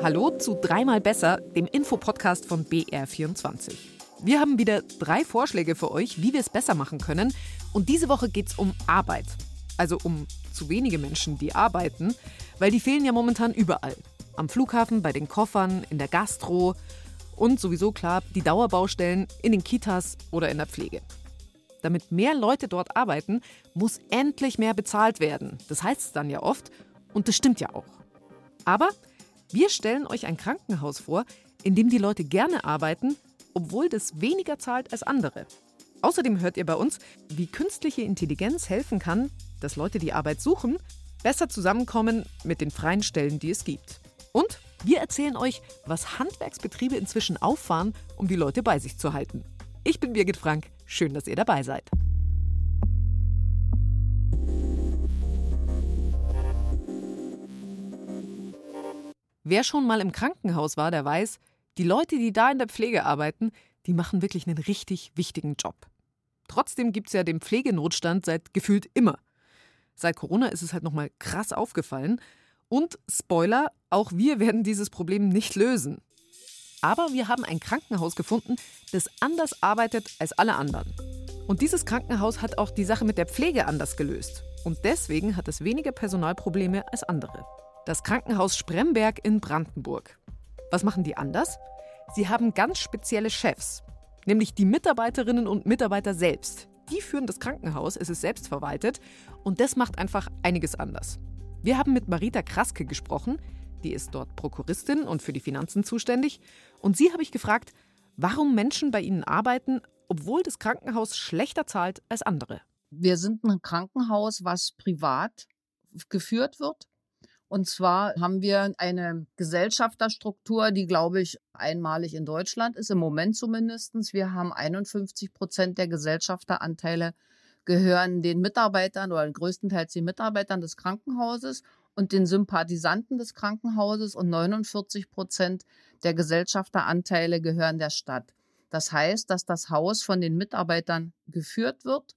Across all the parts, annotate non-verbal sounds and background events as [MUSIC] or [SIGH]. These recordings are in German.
Hallo zu Dreimal Besser, dem Infopodcast von BR24. Wir haben wieder drei Vorschläge für euch, wie wir es besser machen können. Und diese Woche geht es um Arbeit. Also um zu wenige Menschen, die arbeiten, weil die fehlen ja momentan überall. Am Flughafen, bei den Koffern, in der Gastro und sowieso klar die Dauerbaustellen in den Kitas oder in der Pflege. Damit mehr Leute dort arbeiten, muss endlich mehr bezahlt werden. Das heißt es dann ja oft und das stimmt ja auch. Aber wir stellen euch ein Krankenhaus vor, in dem die Leute gerne arbeiten, obwohl das weniger zahlt als andere. Außerdem hört ihr bei uns, wie künstliche Intelligenz helfen kann, dass Leute, die Arbeit suchen, besser zusammenkommen mit den freien Stellen, die es gibt. Und wir erzählen euch, was Handwerksbetriebe inzwischen auffahren, um die Leute bei sich zu halten. Ich bin Birgit Frank. Schön, dass ihr dabei seid. Wer schon mal im Krankenhaus war, der weiß, die Leute, die da in der Pflege arbeiten, die machen wirklich einen richtig wichtigen Job. Trotzdem gibt es ja den Pflegenotstand seit gefühlt immer. Seit Corona ist es halt nochmal krass aufgefallen. Und Spoiler, auch wir werden dieses Problem nicht lösen. Aber wir haben ein Krankenhaus gefunden, das anders arbeitet als alle anderen. Und dieses Krankenhaus hat auch die Sache mit der Pflege anders gelöst. Und deswegen hat es weniger Personalprobleme als andere. Das Krankenhaus Spremberg in Brandenburg. Was machen die anders? Sie haben ganz spezielle Chefs, nämlich die Mitarbeiterinnen und Mitarbeiter selbst. Die führen das Krankenhaus, es ist selbst verwaltet und das macht einfach einiges anders. Wir haben mit Marita Kraske gesprochen, die ist dort Prokuristin und für die Finanzen zuständig. Und sie habe ich gefragt, warum Menschen bei ihnen arbeiten, obwohl das Krankenhaus schlechter zahlt als andere. Wir sind ein Krankenhaus, was privat geführt wird. Und zwar haben wir eine Gesellschafterstruktur, die, glaube ich, einmalig in Deutschland ist, im Moment zumindest. Wir haben 51 Prozent der Gesellschafteranteile gehören den Mitarbeitern oder größtenteils den Mitarbeitern des Krankenhauses und den Sympathisanten des Krankenhauses und 49 Prozent der Gesellschafteranteile gehören der Stadt. Das heißt, dass das Haus von den Mitarbeitern geführt wird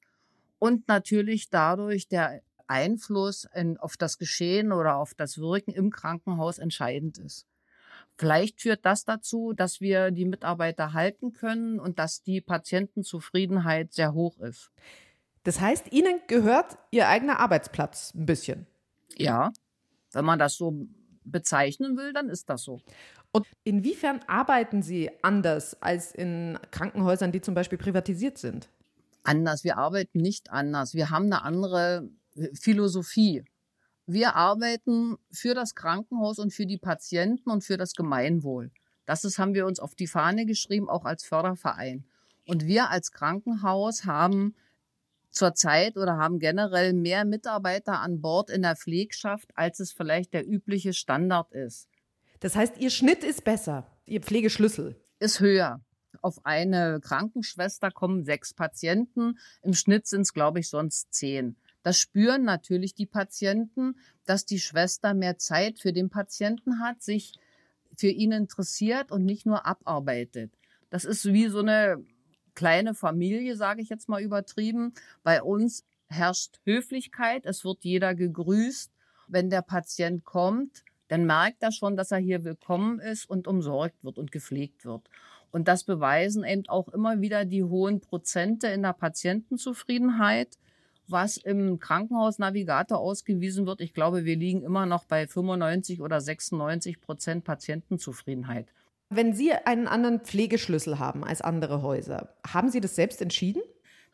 und natürlich dadurch der Einfluss in, auf das Geschehen oder auf das Wirken im Krankenhaus entscheidend ist. Vielleicht führt das dazu, dass wir die Mitarbeiter halten können und dass die Patientenzufriedenheit sehr hoch ist. Das heißt, Ihnen gehört Ihr eigener Arbeitsplatz ein bisschen. Ja, wenn man das so bezeichnen will, dann ist das so. Und inwiefern arbeiten Sie anders als in Krankenhäusern, die zum Beispiel privatisiert sind? Anders. Wir arbeiten nicht anders. Wir haben eine andere Philosophie. Wir arbeiten für das Krankenhaus und für die Patienten und für das Gemeinwohl. Das ist, haben wir uns auf die Fahne geschrieben, auch als Förderverein. Und wir als Krankenhaus haben zurzeit oder haben generell mehr Mitarbeiter an Bord in der Pflegschaft, als es vielleicht der übliche Standard ist. Das heißt, Ihr Schnitt ist besser, Ihr Pflegeschlüssel ist höher. Auf eine Krankenschwester kommen sechs Patienten. Im Schnitt sind es, glaube ich, sonst zehn. Das spüren natürlich die Patienten, dass die Schwester mehr Zeit für den Patienten hat, sich für ihn interessiert und nicht nur abarbeitet. Das ist wie so eine kleine Familie, sage ich jetzt mal übertrieben. Bei uns herrscht Höflichkeit, es wird jeder gegrüßt. Wenn der Patient kommt, dann merkt er schon, dass er hier willkommen ist und umsorgt wird und gepflegt wird. Und das beweisen eben auch immer wieder die hohen Prozente in der Patientenzufriedenheit, was im Krankenhausnavigator ausgewiesen wird. Ich glaube, wir liegen immer noch bei 95 oder 96 Prozent Patientenzufriedenheit. Wenn Sie einen anderen Pflegeschlüssel haben als andere Häuser, haben Sie das selbst entschieden?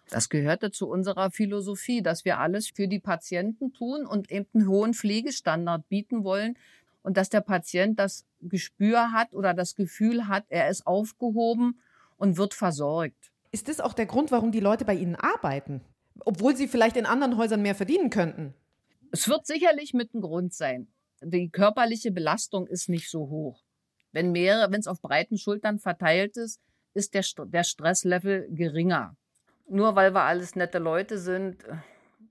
Das gehörte zu unserer Philosophie, dass wir alles für die Patienten tun und eben einen hohen Pflegestandard bieten wollen und dass der Patient das Gespür hat oder das Gefühl hat, er ist aufgehoben und wird versorgt. Ist das auch der Grund, warum die Leute bei Ihnen arbeiten? Obwohl sie vielleicht in anderen Häusern mehr verdienen könnten? Es wird sicherlich mit ein Grund sein. Die körperliche Belastung ist nicht so hoch. Wenn mehrere, wenn es auf breiten Schultern verteilt ist, ist der, der Stresslevel geringer. Nur weil wir alles nette Leute sind,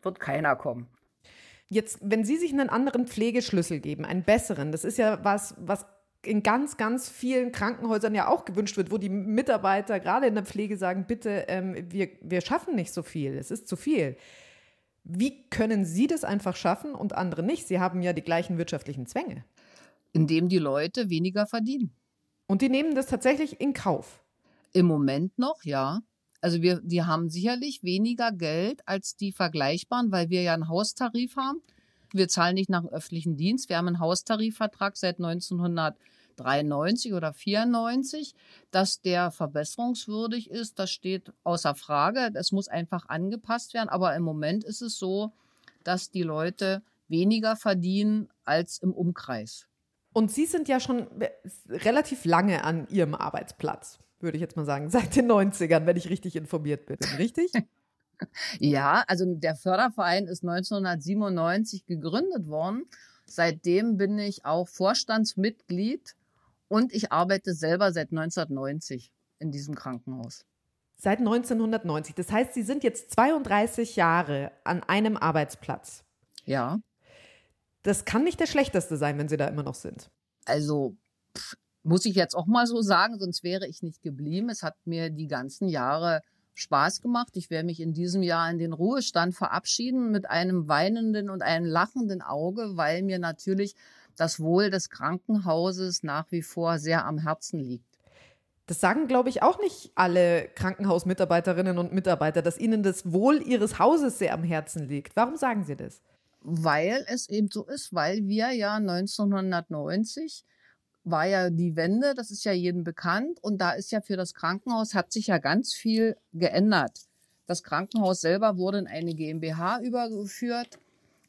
wird keiner kommen. Jetzt, wenn Sie sich einen anderen Pflegeschlüssel geben, einen besseren, das ist ja was, was in ganz, ganz vielen Krankenhäusern ja auch gewünscht wird, wo die Mitarbeiter gerade in der Pflege sagen, bitte, ähm, wir, wir schaffen nicht so viel, es ist zu viel. Wie können Sie das einfach schaffen und andere nicht? Sie haben ja die gleichen wirtschaftlichen Zwänge. Indem die Leute weniger verdienen. Und die nehmen das tatsächlich in Kauf? Im Moment noch, ja. Also wir, die haben sicherlich weniger Geld als die Vergleichbaren, weil wir ja einen Haustarif haben. Wir zahlen nicht nach dem öffentlichen Dienst. Wir haben einen Haustarifvertrag seit 1993 oder 94. Dass der verbesserungswürdig ist, das steht außer Frage. Das muss einfach angepasst werden. Aber im Moment ist es so, dass die Leute weniger verdienen als im Umkreis. Und Sie sind ja schon relativ lange an Ihrem Arbeitsplatz, würde ich jetzt mal sagen, seit den 90ern, wenn ich richtig informiert bin, richtig? [LAUGHS] ja, also der Förderverein ist 1997 gegründet worden. Seitdem bin ich auch Vorstandsmitglied und ich arbeite selber seit 1990 in diesem Krankenhaus. Seit 1990. Das heißt, Sie sind jetzt 32 Jahre an einem Arbeitsplatz. Ja. Das kann nicht der schlechteste sein, wenn Sie da immer noch sind. Also pff, muss ich jetzt auch mal so sagen, sonst wäre ich nicht geblieben. Es hat mir die ganzen Jahre Spaß gemacht. Ich werde mich in diesem Jahr in den Ruhestand verabschieden mit einem weinenden und einem lachenden Auge, weil mir natürlich das Wohl des Krankenhauses nach wie vor sehr am Herzen liegt. Das sagen, glaube ich, auch nicht alle Krankenhausmitarbeiterinnen und Mitarbeiter, dass ihnen das Wohl ihres Hauses sehr am Herzen liegt. Warum sagen Sie das? weil es eben so ist, weil wir ja 1990 war ja die Wende, das ist ja jedem bekannt und da ist ja für das Krankenhaus hat sich ja ganz viel geändert. Das Krankenhaus selber wurde in eine GmbH übergeführt.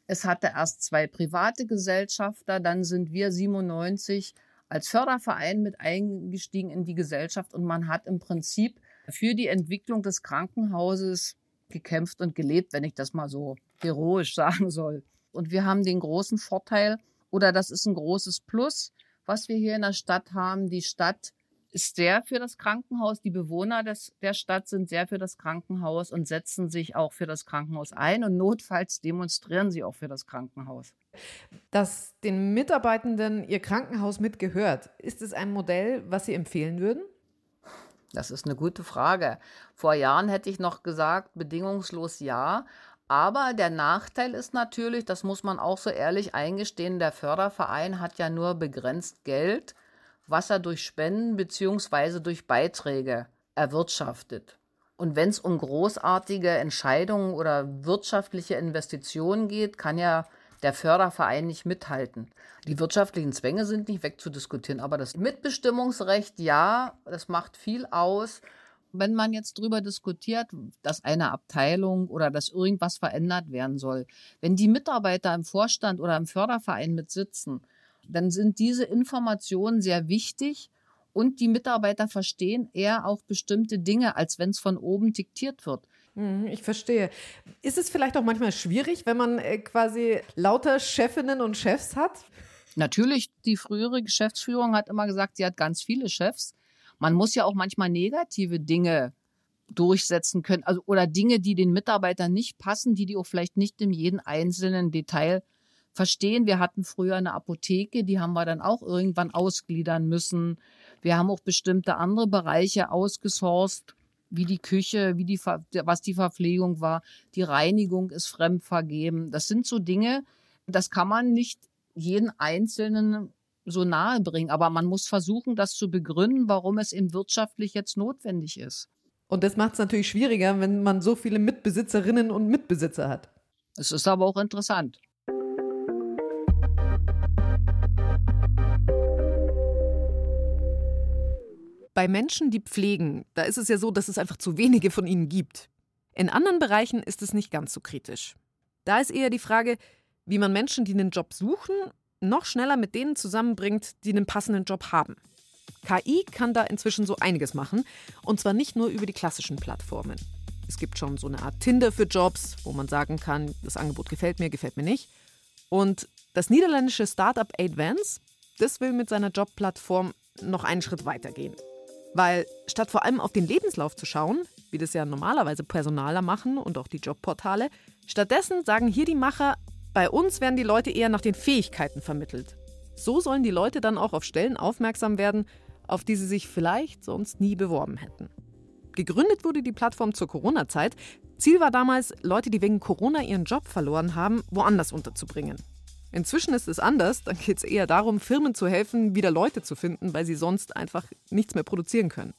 Es hatte erst zwei private Gesellschafter, dann sind wir 97 als Förderverein mit eingestiegen in die Gesellschaft und man hat im Prinzip für die Entwicklung des Krankenhauses gekämpft und gelebt, wenn ich das mal so heroisch [LAUGHS] sagen soll. Und wir haben den großen Vorteil, oder das ist ein großes Plus, was wir hier in der Stadt haben. Die Stadt ist sehr für das Krankenhaus. Die Bewohner des, der Stadt sind sehr für das Krankenhaus und setzen sich auch für das Krankenhaus ein. Und notfalls demonstrieren sie auch für das Krankenhaus. Dass den Mitarbeitenden ihr Krankenhaus mitgehört, ist es ein Modell, was Sie empfehlen würden? Das ist eine gute Frage. Vor Jahren hätte ich noch gesagt, bedingungslos ja. Aber der Nachteil ist natürlich, das muss man auch so ehrlich eingestehen, der Förderverein hat ja nur begrenzt Geld, was er durch Spenden bzw. durch Beiträge erwirtschaftet. Und wenn es um großartige Entscheidungen oder wirtschaftliche Investitionen geht, kann ja der Förderverein nicht mithalten. Die wirtschaftlichen Zwänge sind nicht wegzudiskutieren, aber das Mitbestimmungsrecht, ja, das macht viel aus. Wenn man jetzt darüber diskutiert, dass eine Abteilung oder dass irgendwas verändert werden soll, wenn die Mitarbeiter im Vorstand oder im Förderverein mitsitzen, dann sind diese Informationen sehr wichtig und die Mitarbeiter verstehen eher auch bestimmte Dinge, als wenn es von oben diktiert wird. Mhm, ich verstehe. Ist es vielleicht auch manchmal schwierig, wenn man äh, quasi lauter Chefinnen und Chefs hat? Natürlich, die frühere Geschäftsführung hat immer gesagt, sie hat ganz viele Chefs. Man muss ja auch manchmal negative Dinge durchsetzen können, also oder Dinge, die den Mitarbeitern nicht passen, die die auch vielleicht nicht in jedem einzelnen Detail verstehen. Wir hatten früher eine Apotheke, die haben wir dann auch irgendwann ausgliedern müssen. Wir haben auch bestimmte andere Bereiche ausgesourced wie die Küche, wie die, was die Verpflegung war. Die Reinigung ist fremdvergeben. Das sind so Dinge, das kann man nicht jeden Einzelnen so nahe bringen. Aber man muss versuchen, das zu begründen, warum es eben wirtschaftlich jetzt notwendig ist. Und das macht es natürlich schwieriger, wenn man so viele Mitbesitzerinnen und Mitbesitzer hat. Es ist aber auch interessant. Bei Menschen, die pflegen, da ist es ja so, dass es einfach zu wenige von ihnen gibt. In anderen Bereichen ist es nicht ganz so kritisch. Da ist eher die Frage, wie man Menschen, die einen Job suchen, noch schneller mit denen zusammenbringt, die einen passenden Job haben. KI kann da inzwischen so einiges machen, und zwar nicht nur über die klassischen Plattformen. Es gibt schon so eine Art Tinder für Jobs, wo man sagen kann, das Angebot gefällt mir, gefällt mir nicht. Und das niederländische Startup Advance, das will mit seiner Jobplattform noch einen Schritt weitergehen. Weil statt vor allem auf den Lebenslauf zu schauen, wie das ja normalerweise Personaler machen und auch die Jobportale, stattdessen sagen hier die Macher, bei uns werden die Leute eher nach den Fähigkeiten vermittelt. So sollen die Leute dann auch auf Stellen aufmerksam werden, auf die sie sich vielleicht sonst nie beworben hätten. Gegründet wurde die Plattform zur Corona-Zeit. Ziel war damals, Leute, die wegen Corona ihren Job verloren haben, woanders unterzubringen. Inzwischen ist es anders. Dann geht es eher darum, Firmen zu helfen, wieder Leute zu finden, weil sie sonst einfach nichts mehr produzieren können.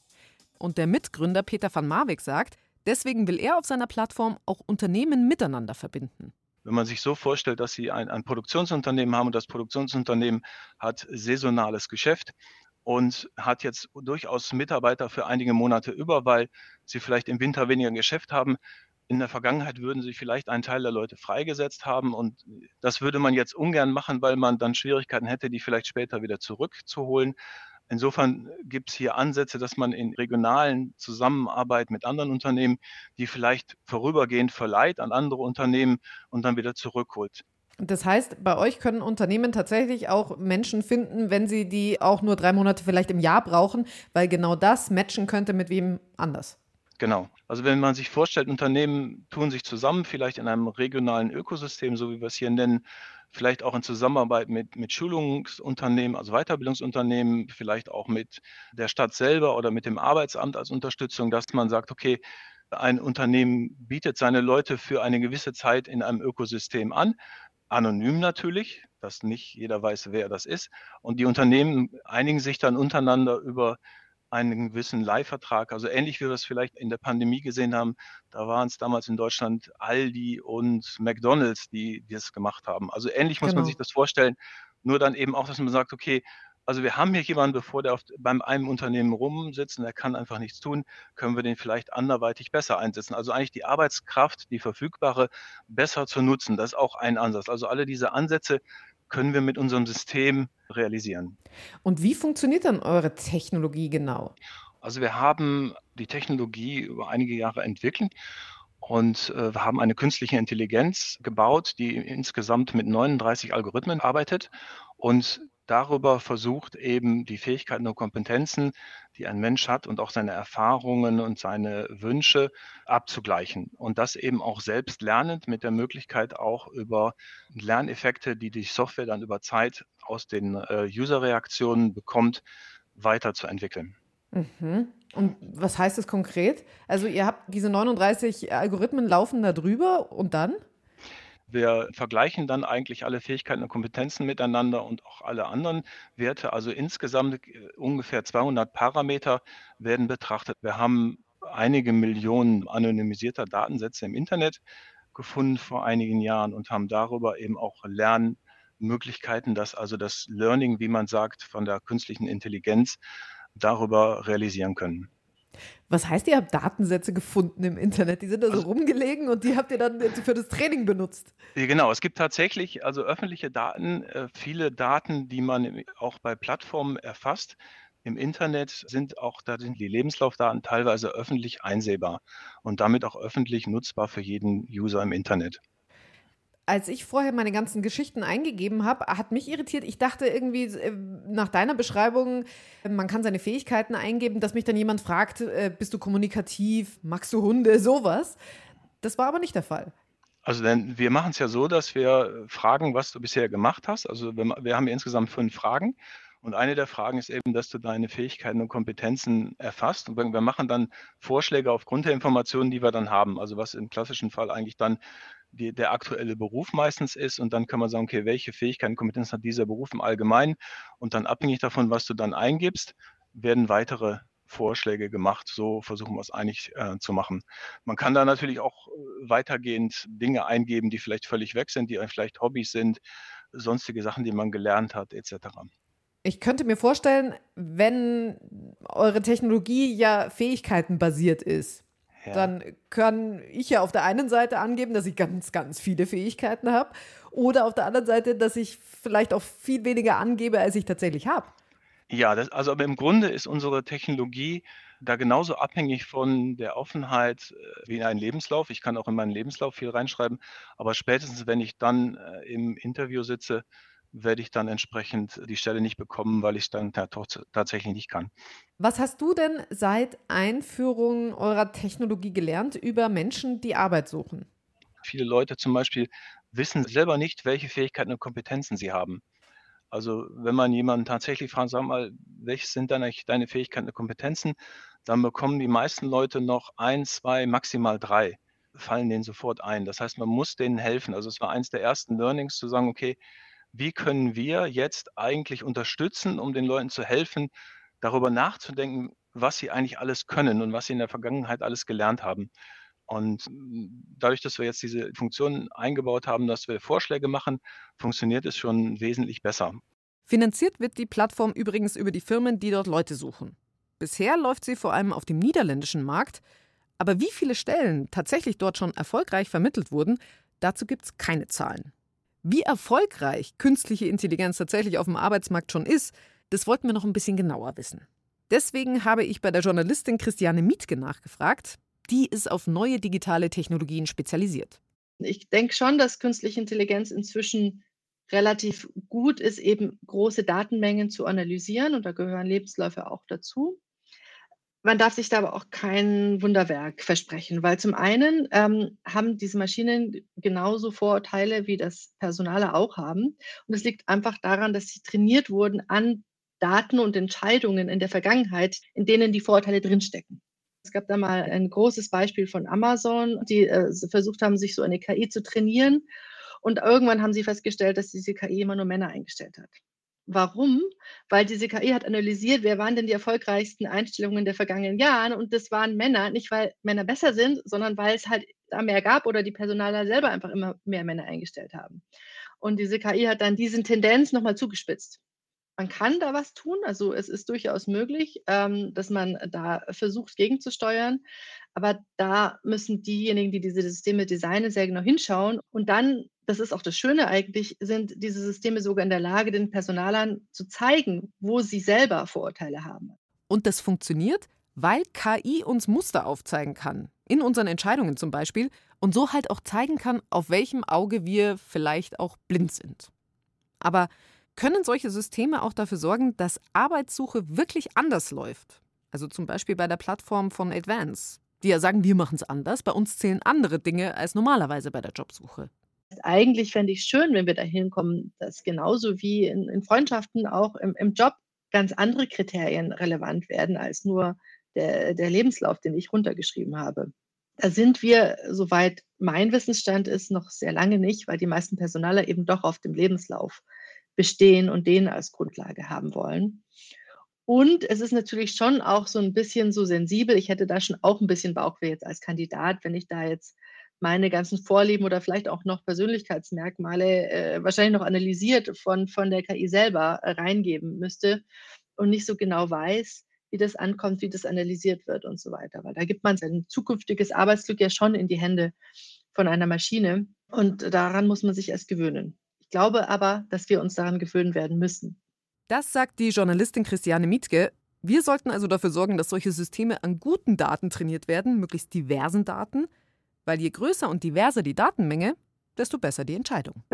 Und der Mitgründer Peter van Marwijk sagt, deswegen will er auf seiner Plattform auch Unternehmen miteinander verbinden. Wenn man sich so vorstellt, dass Sie ein, ein Produktionsunternehmen haben und das Produktionsunternehmen hat saisonales Geschäft und hat jetzt durchaus Mitarbeiter für einige Monate über, weil sie vielleicht im Winter weniger Geschäft haben. In der Vergangenheit würden sie vielleicht einen Teil der Leute freigesetzt haben und das würde man jetzt ungern machen, weil man dann Schwierigkeiten hätte, die vielleicht später wieder zurückzuholen. Insofern gibt es hier Ansätze, dass man in regionalen Zusammenarbeit mit anderen Unternehmen, die vielleicht vorübergehend verleiht an andere Unternehmen und dann wieder zurückholt. Das heißt, bei euch können Unternehmen tatsächlich auch Menschen finden, wenn sie die auch nur drei Monate vielleicht im Jahr brauchen, weil genau das matchen könnte mit wem anders. Genau. Also wenn man sich vorstellt, Unternehmen tun sich zusammen, vielleicht in einem regionalen Ökosystem, so wie wir es hier nennen, vielleicht auch in Zusammenarbeit mit, mit Schulungsunternehmen, also Weiterbildungsunternehmen, vielleicht auch mit der Stadt selber oder mit dem Arbeitsamt als Unterstützung, dass man sagt, okay, ein Unternehmen bietet seine Leute für eine gewisse Zeit in einem Ökosystem an, anonym natürlich, dass nicht jeder weiß, wer das ist. Und die Unternehmen einigen sich dann untereinander über einen gewissen Leihvertrag. Also ähnlich wie wir es vielleicht in der Pandemie gesehen haben, da waren es damals in Deutschland Aldi und McDonald's, die, die das gemacht haben. Also ähnlich muss genau. man sich das vorstellen. Nur dann eben auch, dass man sagt, okay, also wir haben hier jemanden, bevor der auf, beim einem Unternehmen rumsitzt und der kann einfach nichts tun, können wir den vielleicht anderweitig besser einsetzen. Also eigentlich die Arbeitskraft, die verfügbare, besser zu nutzen. Das ist auch ein Ansatz. Also alle diese Ansätze können wir mit unserem System realisieren. Und wie funktioniert dann eure Technologie genau? Also wir haben die Technologie über einige Jahre entwickelt und äh, wir haben eine künstliche Intelligenz gebaut, die insgesamt mit 39 Algorithmen arbeitet und darüber versucht eben die Fähigkeiten und Kompetenzen, die ein Mensch hat und auch seine Erfahrungen und seine Wünsche abzugleichen. Und das eben auch selbst lernend mit der Möglichkeit auch über Lerneffekte, die die Software dann über Zeit aus den äh, User-Reaktionen bekommt, weiterzuentwickeln. Mhm. Und was heißt das konkret? Also ihr habt diese 39 Algorithmen laufen da drüber und dann? Wir vergleichen dann eigentlich alle Fähigkeiten und Kompetenzen miteinander und auch alle anderen Werte. Also insgesamt äh, ungefähr 200 Parameter werden betrachtet. Wir haben einige Millionen anonymisierter Datensätze im Internet gefunden vor einigen Jahren und haben darüber eben auch Lernmöglichkeiten, dass also das Learning, wie man sagt, von der künstlichen Intelligenz darüber realisieren können. Was heißt, ihr habt Datensätze gefunden im Internet? Die sind da so also, rumgelegen und die habt ihr dann für das Training benutzt? Genau, es gibt tatsächlich also öffentliche Daten, äh, viele Daten, die man auch bei Plattformen erfasst. Im Internet sind auch, da sind die Lebenslaufdaten teilweise öffentlich einsehbar und damit auch öffentlich nutzbar für jeden User im Internet als ich vorher meine ganzen Geschichten eingegeben habe, hat mich irritiert. Ich dachte irgendwie äh, nach deiner Beschreibung, man kann seine Fähigkeiten eingeben, dass mich dann jemand fragt, äh, bist du kommunikativ, magst du Hunde, sowas. Das war aber nicht der Fall. Also denn wir machen es ja so, dass wir fragen, was du bisher gemacht hast. Also wir, wir haben ja insgesamt fünf Fragen. Und eine der Fragen ist eben, dass du deine Fähigkeiten und Kompetenzen erfasst. Und wir machen dann Vorschläge aufgrund der Informationen, die wir dann haben. Also was im klassischen Fall eigentlich dann die, der aktuelle Beruf meistens ist. Und dann kann man sagen, okay, welche Fähigkeiten, Kompetenzen hat dieser Beruf im Allgemeinen? Und dann abhängig davon, was du dann eingibst, werden weitere Vorschläge gemacht. So versuchen wir es eigentlich äh, zu machen. Man kann da natürlich auch äh, weitergehend Dinge eingeben, die vielleicht völlig weg sind, die vielleicht Hobbys sind, sonstige Sachen, die man gelernt hat, etc. Ich könnte mir vorstellen, wenn eure Technologie ja fähigkeitenbasiert ist, ja. Dann kann ich ja auf der einen Seite angeben, dass ich ganz, ganz viele Fähigkeiten habe. Oder auf der anderen Seite, dass ich vielleicht auch viel weniger angebe, als ich tatsächlich habe. Ja, das, also aber im Grunde ist unsere Technologie da genauso abhängig von der Offenheit äh, wie in einem Lebenslauf. Ich kann auch in meinen Lebenslauf viel reinschreiben, aber spätestens, wenn ich dann äh, im Interview sitze, werde ich dann entsprechend die Stelle nicht bekommen, weil ich es dann tatsächlich nicht kann. Was hast du denn seit Einführung eurer Technologie gelernt über Menschen, die Arbeit suchen? Viele Leute zum Beispiel wissen selber nicht, welche Fähigkeiten und Kompetenzen sie haben. Also wenn man jemanden tatsächlich fragt, sag mal, welche sind dann eigentlich deine Fähigkeiten und Kompetenzen, dann bekommen die meisten Leute noch ein, zwei, maximal drei, fallen denen sofort ein. Das heißt, man muss denen helfen. Also es war eines der ersten Learnings zu sagen, okay, wie können wir jetzt eigentlich unterstützen, um den Leuten zu helfen, darüber nachzudenken, was sie eigentlich alles können und was sie in der Vergangenheit alles gelernt haben. Und dadurch, dass wir jetzt diese Funktion eingebaut haben, dass wir Vorschläge machen, funktioniert es schon wesentlich besser. Finanziert wird die Plattform übrigens über die Firmen, die dort Leute suchen. Bisher läuft sie vor allem auf dem niederländischen Markt. Aber wie viele Stellen tatsächlich dort schon erfolgreich vermittelt wurden, dazu gibt es keine Zahlen. Wie erfolgreich künstliche Intelligenz tatsächlich auf dem Arbeitsmarkt schon ist, das wollten wir noch ein bisschen genauer wissen. Deswegen habe ich bei der Journalistin Christiane Mietke nachgefragt. Die ist auf neue digitale Technologien spezialisiert. Ich denke schon, dass künstliche Intelligenz inzwischen relativ gut ist, eben große Datenmengen zu analysieren und da gehören Lebensläufe auch dazu. Man darf sich da aber auch kein Wunderwerk versprechen, weil zum einen ähm, haben diese Maschinen genauso Vorurteile, wie das Personale auch haben. Und es liegt einfach daran, dass sie trainiert wurden an Daten und Entscheidungen in der Vergangenheit, in denen die Vorurteile drinstecken. Es gab da mal ein großes Beispiel von Amazon, die äh, versucht haben, sich so eine KI zu trainieren. Und irgendwann haben sie festgestellt, dass diese KI immer nur Männer eingestellt hat. Warum? Weil diese KI hat analysiert, wer waren denn die erfolgreichsten Einstellungen der vergangenen Jahre und das waren Männer, nicht weil Männer besser sind, sondern weil es halt da mehr gab oder die Personaler selber einfach immer mehr Männer eingestellt haben. Und diese KI hat dann diese Tendenz nochmal zugespitzt. Man kann da was tun, also es ist durchaus möglich, ähm, dass man da versucht gegenzusteuern, aber da müssen diejenigen, die diese Systeme designen, sehr genau hinschauen. Und dann das ist auch das Schöne eigentlich, sind diese Systeme sogar in der Lage, den Personalern zu zeigen, wo sie selber Vorurteile haben. Und das funktioniert, weil KI uns Muster aufzeigen kann, in unseren Entscheidungen zum Beispiel, und so halt auch zeigen kann, auf welchem Auge wir vielleicht auch blind sind. Aber können solche Systeme auch dafür sorgen, dass Arbeitssuche wirklich anders läuft? Also zum Beispiel bei der Plattform von Advance, die ja sagen, wir machen es anders, bei uns zählen andere Dinge als normalerweise bei der Jobsuche. Eigentlich fände ich schön, wenn wir dahin kommen, dass genauso wie in, in Freundschaften auch im, im, Job ganz andere Kriterien relevant werden als nur der, der Lebenslauf, den ich runtergeschrieben habe. Da sind wir, soweit mein Wissensstand ist, noch sehr lange nicht, weil die meisten Personaler eben doch auf dem Lebenslauf bestehen und den als Grundlage haben wollen. Und es ist natürlich schon auch so ein bisschen so sensibel. Ich hätte da schon auch ein bisschen Bauchweh jetzt als Kandidat, wenn ich da jetzt meine ganzen Vorlieben oder vielleicht auch noch Persönlichkeitsmerkmale äh, wahrscheinlich noch analysiert von, von der KI selber äh, reingeben müsste und nicht so genau weiß, wie das ankommt, wie das analysiert wird und so weiter. Weil da gibt man sein zukünftiges Arbeitsglück ja schon in die Hände von einer Maschine und daran muss man sich erst gewöhnen. Ich glaube aber, dass wir uns daran gewöhnen werden müssen. Das sagt die Journalistin Christiane Mietke. Wir sollten also dafür sorgen, dass solche Systeme an guten Daten trainiert werden, möglichst diversen Daten, weil je größer und diverser die Datenmenge, desto besser die Entscheidung.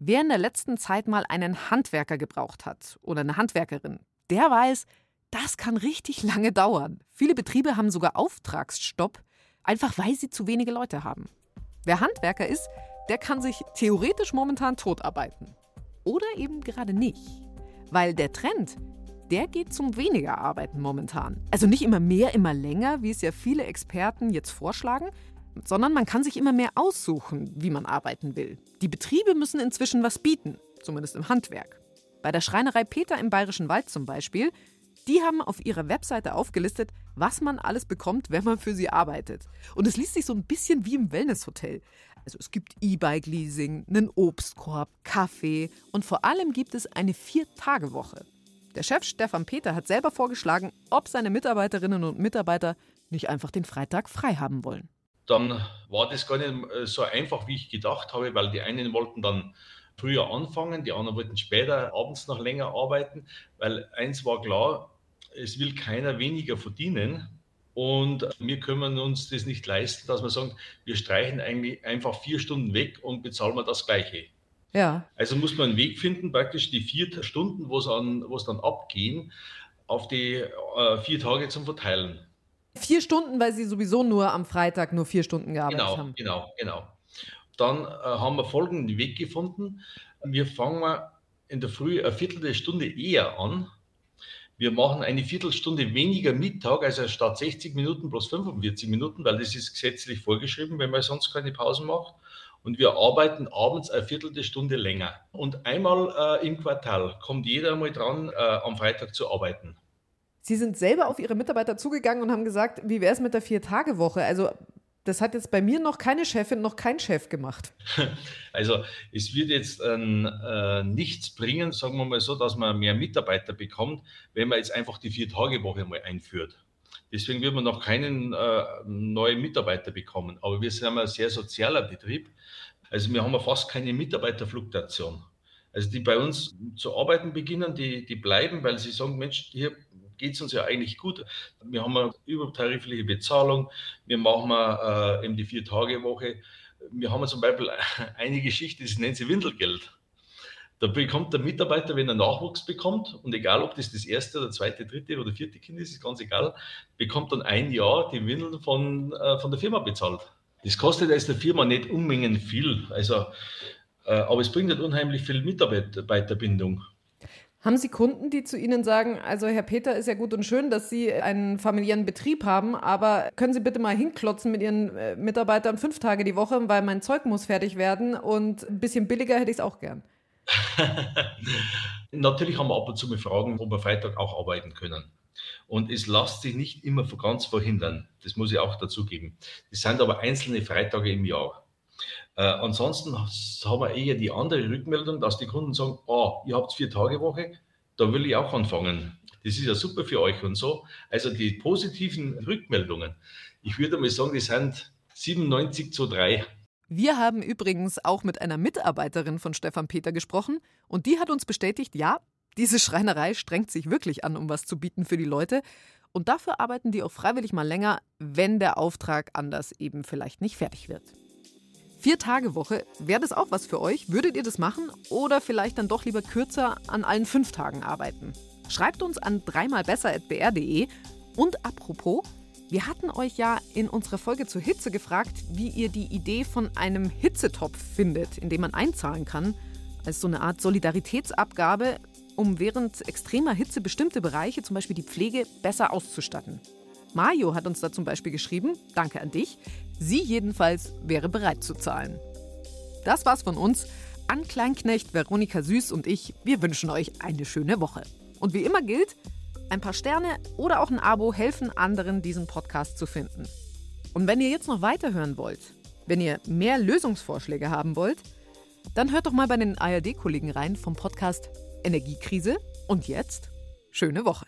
Wer in der letzten Zeit mal einen Handwerker gebraucht hat oder eine Handwerkerin, der weiß, das kann richtig lange dauern. Viele Betriebe haben sogar Auftragsstopp, einfach weil sie zu wenige Leute haben. Wer Handwerker ist, der kann sich theoretisch momentan totarbeiten. Oder eben gerade nicht. Weil der Trend, der geht zum weniger Arbeiten momentan. Also nicht immer mehr, immer länger, wie es ja viele Experten jetzt vorschlagen, sondern man kann sich immer mehr aussuchen, wie man arbeiten will. Die Betriebe müssen inzwischen was bieten, zumindest im Handwerk. Bei der Schreinerei Peter im Bayerischen Wald zum Beispiel, die haben auf ihrer Webseite aufgelistet, was man alles bekommt, wenn man für sie arbeitet. Und es liest sich so ein bisschen wie im Wellnesshotel. Also es gibt E-Bike-Leasing, einen Obstkorb, Kaffee und vor allem gibt es eine Vier-Tage-Woche. Der Chef Stefan Peter hat selber vorgeschlagen, ob seine Mitarbeiterinnen und Mitarbeiter nicht einfach den Freitag frei haben wollen. Dann war das gar nicht äh, so einfach, wie ich gedacht habe, weil die einen wollten dann früher anfangen, die anderen wollten später abends noch länger arbeiten, weil eins war klar, es will keiner weniger verdienen. Und wir können uns das nicht leisten, dass wir sagen, wir streichen eigentlich einfach vier Stunden weg und bezahlen wir das Gleiche. Ja. Also muss man einen Weg finden, praktisch die vier Stunden, wo es dann abgehen, auf die äh, vier Tage zum Verteilen. Vier Stunden, weil Sie sowieso nur am Freitag nur vier Stunden gearbeitet genau, haben. Genau, genau. Dann äh, haben wir folgenden Weg gefunden. Wir fangen in der Früh eine Viertelstunde eher an. Wir machen eine Viertelstunde weniger Mittag, also statt 60 Minuten plus 45 Minuten, weil das ist gesetzlich vorgeschrieben, wenn man sonst keine Pausen macht. Und wir arbeiten abends eine Viertelstunde länger. Und einmal äh, im Quartal kommt jeder mal dran, äh, am Freitag zu arbeiten. Sie sind selber auf Ihre Mitarbeiter zugegangen und haben gesagt, wie wäre es mit der Vier-Tage-Woche? Also das hat jetzt bei mir noch keine Chefin, noch kein Chef gemacht. [LAUGHS] Also es wird jetzt äh, nichts bringen, sagen wir mal so, dass man mehr Mitarbeiter bekommt, wenn man jetzt einfach die Vier-Tage-Woche mal einführt. Deswegen wird man noch keinen äh, neuen Mitarbeiter bekommen. Aber wir sind ein sehr sozialer Betrieb. Also wir haben fast keine Mitarbeiterfluktuation. Also die bei uns zu arbeiten beginnen, die, die bleiben, weil sie sagen, Mensch, hier geht es uns ja eigentlich gut. Wir haben eine übertarifliche Bezahlung, wir machen äh, eben die Vier-Tage-Woche. Wir haben zum Beispiel [LAUGHS] eine Geschichte, das nennt sich Windelgeld. Da bekommt der Mitarbeiter, wenn er Nachwuchs bekommt, und egal ob das das erste oder zweite, dritte oder vierte Kind ist, ist ganz egal, bekommt dann ein Jahr die Windeln von, äh, von der Firma bezahlt. Das kostet als der Firma nicht Unmengen viel, also, äh, aber es bringt halt unheimlich viel Mitarbeiterbindung. Haben Sie Kunden, die zu Ihnen sagen, also Herr Peter, ist ja gut und schön, dass Sie einen familiären Betrieb haben, aber können Sie bitte mal hinklotzen mit Ihren äh, Mitarbeitern fünf Tage die Woche, weil mein Zeug muss fertig werden und ein bisschen billiger hätte ich es auch gern? [LAUGHS] Natürlich haben wir ab und zu mal Fragen, ob wir Freitag auch arbeiten können. Und es lässt sich nicht immer ganz verhindern. Das muss ich auch dazugeben. Das sind aber einzelne Freitage im Jahr. Äh, ansonsten haben wir eher die andere Rückmeldung, dass die Kunden sagen, oh, ihr habt vier Tage Woche, da will ich auch anfangen. Das ist ja super für euch und so. Also die positiven Rückmeldungen, ich würde mal sagen, die sind 97 zu 3. Wir haben übrigens auch mit einer Mitarbeiterin von Stefan Peter gesprochen und die hat uns bestätigt, ja, diese Schreinerei strengt sich wirklich an, um was zu bieten für die Leute. Und dafür arbeiten die auch freiwillig mal länger, wenn der Auftrag anders eben vielleicht nicht fertig wird. Vier Tage Woche, wäre das auch was für euch? Würdet ihr das machen oder vielleicht dann doch lieber kürzer an allen fünf Tagen arbeiten? Schreibt uns an dreimalbesser.br.de und apropos, wir hatten euch ja in unserer Folge zur Hitze gefragt, wie ihr die Idee von einem Hitzetopf findet, in dem man einzahlen kann, als so eine Art Solidaritätsabgabe, um während extremer Hitze bestimmte Bereiche, zum Beispiel die Pflege, besser auszustatten. Mario hat uns da zum Beispiel geschrieben, danke an dich, sie jedenfalls wäre bereit zu zahlen. Das war's von uns. An Kleinknecht, Veronika Süß und ich, wir wünschen euch eine schöne Woche. Und wie immer gilt, ein paar Sterne oder auch ein Abo helfen anderen, diesen Podcast zu finden. Und wenn ihr jetzt noch weiterhören wollt, wenn ihr mehr Lösungsvorschläge haben wollt, dann hört doch mal bei den ARD-Kollegen rein vom Podcast Energiekrise. Und jetzt schöne Woche.